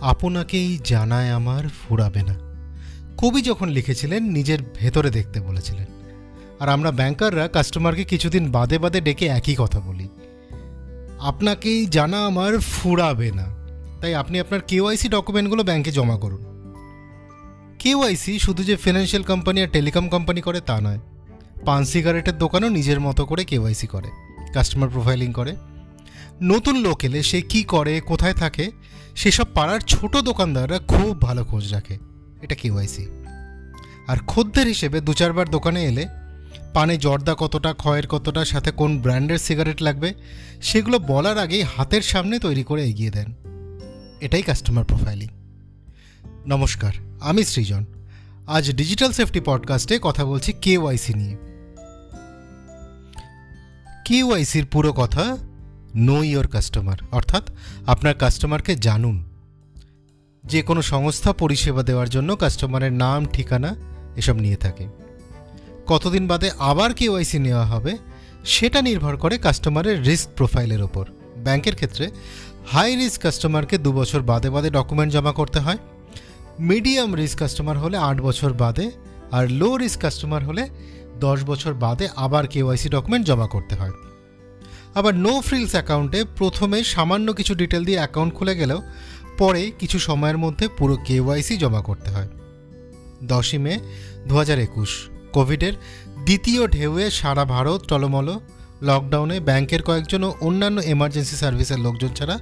আপনাকেই জানায় আমার ফুরাবে না। কবি যখন লিখেছিলেন, নিজের ভেতরে দেখতে বলেছিলেন। আর আমরা ব্যাংকাররা কাস্টমারকে কিছুদিন বাদে বাদে ডেকে একই কথা বলি। আপনাকেই জানা আমার ফুরাবে না। তাই আপনি আপনার কেওয়াইসি ডকুমেন্টগুলো ব্যাংকে জমা করুন। কেওয়াইসি শুধু যে ফিনান্সিয়াল কোম্পানি আর টেলিকম কোম্পানি করে তা নয়। পান সিগারেটের দোকানও নিজের মতো করে কেওয়াইসি করে। কাস্টমার প্রোফাইলিং করে। নতুন লোক এলে সে কী করে, কোথায় থাকে সেসব পাড়ার ছোট দোকানদাররা খুব ভালো খোঁজ রাখে। এটা কেওয়াইসি। আর খদ্দের হিসেবে দু চারবার দোকানে এলে পানে জর্দা কতটা, ক্ষয়ের কতটা, সাথে কোন ব্র্যান্ডের সিগারেট লাগবে, সেগুলো বলার আগেই হাতের সামনে তৈরি করে এগিয়ে দেন। এটাই কাস্টমার প্রোফাইলিং নমস্কার, আমি সৃজন। আজ ডিজিটাল সেফটি পডকাস্টে কথা বলছি কেওয়াইসি নিয়ে। কেওয়াইসির পুরো কথা নো ইয়োর কাস্টমার অর্থাৎ আপনার কাস্টমারকে জানুন। যে কোনো সংস্থা পরিষেবা দেওয়ার জন্য কাস্টমারের নাম, ঠিকানা এসব নিয়ে থাকে। কতদিন বাদে আবার কেওয়াইসি নেওয়া হবে, সেটা নির্ভর করে কাস্টমারের রিস্ক প্রোফাইলের ওপর। ব্যাংকের ক্ষেত্রে হাই রিস্ক কাস্টমারকে দু বছর বাদে বাদে ডকুমেন্ট জমা করতে হয়। মিডিয়াম রিস্ক কাস্টমার হলে আট বছর বাদে, আর লো রিস্ক কাস্টমার হলে দশ বছর বাদে আবার কেওয়াইসি ডকুমেন্ট জমা করতে হয়। আবার নো ফ্রিলস অ্যাকাউন্টে প্রথমে সামান্য কিছু ডিটেল দিয়ে অ্যাকাউন্ট খুলে গেলেও পরে কিছু সময়ের মধ্যে পুরো কেওয়াইসি জমা করতে হয়। দশই মে দু হাজার একুশ, কোভিডের দ্বিতীয় ঢেউয়ে সারা ভারত টলমল। লকডাউনে ব্যাংকের কয়েকজন ও অন্যান্য এমার্জেন্সি সার্ভিসের লোকজন ছাড়া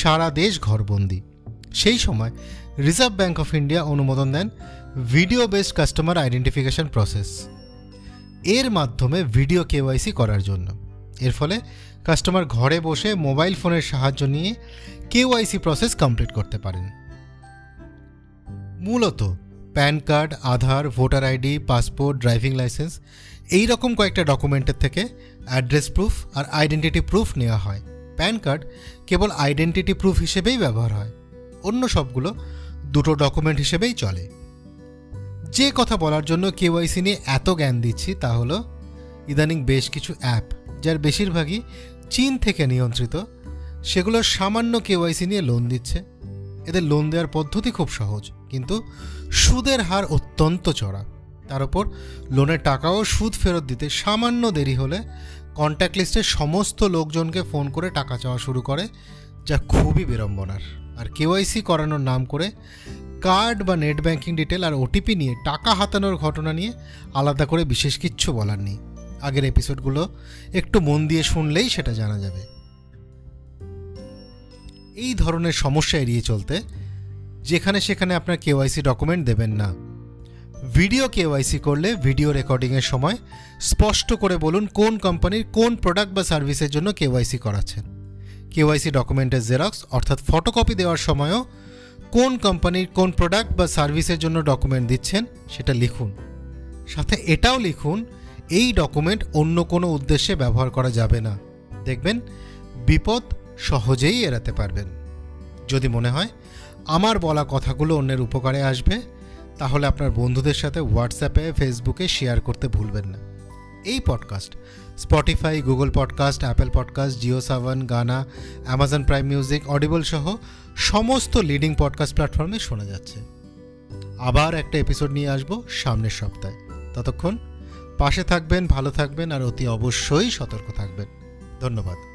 সারা দেশ ঘরবন্দি। সেই সময় রিজার্ভ ব্যাঙ্ক অফ ইন্ডিয়া অনুমোদন দেন video based customer identification process এর মাধ্যমে ভিডিও কেওয়াইসি করার জন্য। এর ফলে কাস্টমার ঘরে বসে মোবাইল ফোনের সাহায্য নিয়ে কেওয়াইসি প্রসেস কমপ্লিট করতে পারেন। মূলত PAN card, Aadhaar, voter ID, passport, driving licence এই রকম কয়েকটা ডকুমেন্টের থেকে অ্যাড্রেস প্রুফ আর আইডেন্টিটি প্রুফ নেওয়া হয়। প্যান কার্ড কেবল আইডেন্টিটি প্রুফ হিসেবেই ব্যবহার হয়। অন্য সবগুলো দুটো ডকুমেন্ট হিসেবেই চলে। যে কথা বলার জন্য কেওয়াইসি নিয়ে এত জ্ঞান দিচ্ছি তা হলো, ইদানিং বেশ কিছু অ্যাপ যার বেশিরভাগই চীন থেকে নিয়ন্ত্রিত, সেগুলো সামান্য কেওয়াইসি নিয়ে লোন দিচ্ছে। এদের লোন দেওয়ার পদ্ধতি খুব সহজ, কিন্তু সুদের হার অত্যন্ত চড়া। তার উপর লোনের টাকাও সুদ ফেরত দিতে সামান্য দেরি হলে কন্ট্যাক্ট লিস্টের সমস্ত লোকজনকে ফোন করে টাকা চাওয়া শুরু করে, যা খুবই বিড়ম্বনার। আর কেওয়াইসি করানোর নাম করে কার্ড বা নেট ব্যাঙ্কিং ডিটেল আর ওটিপি নিয়ে টাকা হাতানোর ঘটনা নিয়ে আলাদা করে বিশেষ কিচ্ছু বলার নেই। আগের এপিসোডগুলো একটু মন দিয়ে শুনলেই সেটা জানা যাবে। এই ধরনের সমস্যা এড়িয়ে চলতে যেখানে সেখানে আপনার কেওয়াইসি ডকুমেন্ট দেবেন না। ভিডিও কেওয়াইসি করলে ভিডিও রেকর্ডিংয়ের সময় স্পষ্ট করে বলুন কোন কোম্পানির কোন প্রোডাক্ট বা সার্ভিসের জন্য কেওয়াইসি করাচ্ছেন। কেওয়াইসি ডকুমেন্টের জেরক্স অর্থাৎ ফটোকপি দেওয়ার সময়ও কোন কোম্পানির কোন প্রোডাক্ট বা সার্ভিসের জন্য ডকুমেন্ট দিচ্ছেন সেটা লিখুন। সাথে এটাও লিখুন এই ডকুমেন্ট অন্য কোনো উদ্দেশ্যে ব্যবহার করা যাবে না। দেখবেন, বিপদ সহজেই এড়াতে পারবেন। যদি মনে হয়, আমার বলা কথাগুলো অন্যের উপকারে আসবে, তাহলে আপনার বন্ধুদের সাথে হোয়াটসঅ্যাপে ফেসবুকে শেয়ার করতে ভুলবেন না। এই podcast Spotify Google podcast Apple podcast Jio Saavn Gaana Amazon Prime Music Audible সহ সমস্ত লিডিং পডকাস্ট প্ল্যাটফর্মে শোনা যাচ্ছে। আবার একটা এপিসোড নিয়ে আসব সামনের সপ্তাহে। ততক্ষণ পাশে থাকবেন ভালো থাকবেন আর অতি অবশ্যই সতর্ক থাকবেন। ধন্যবাদ।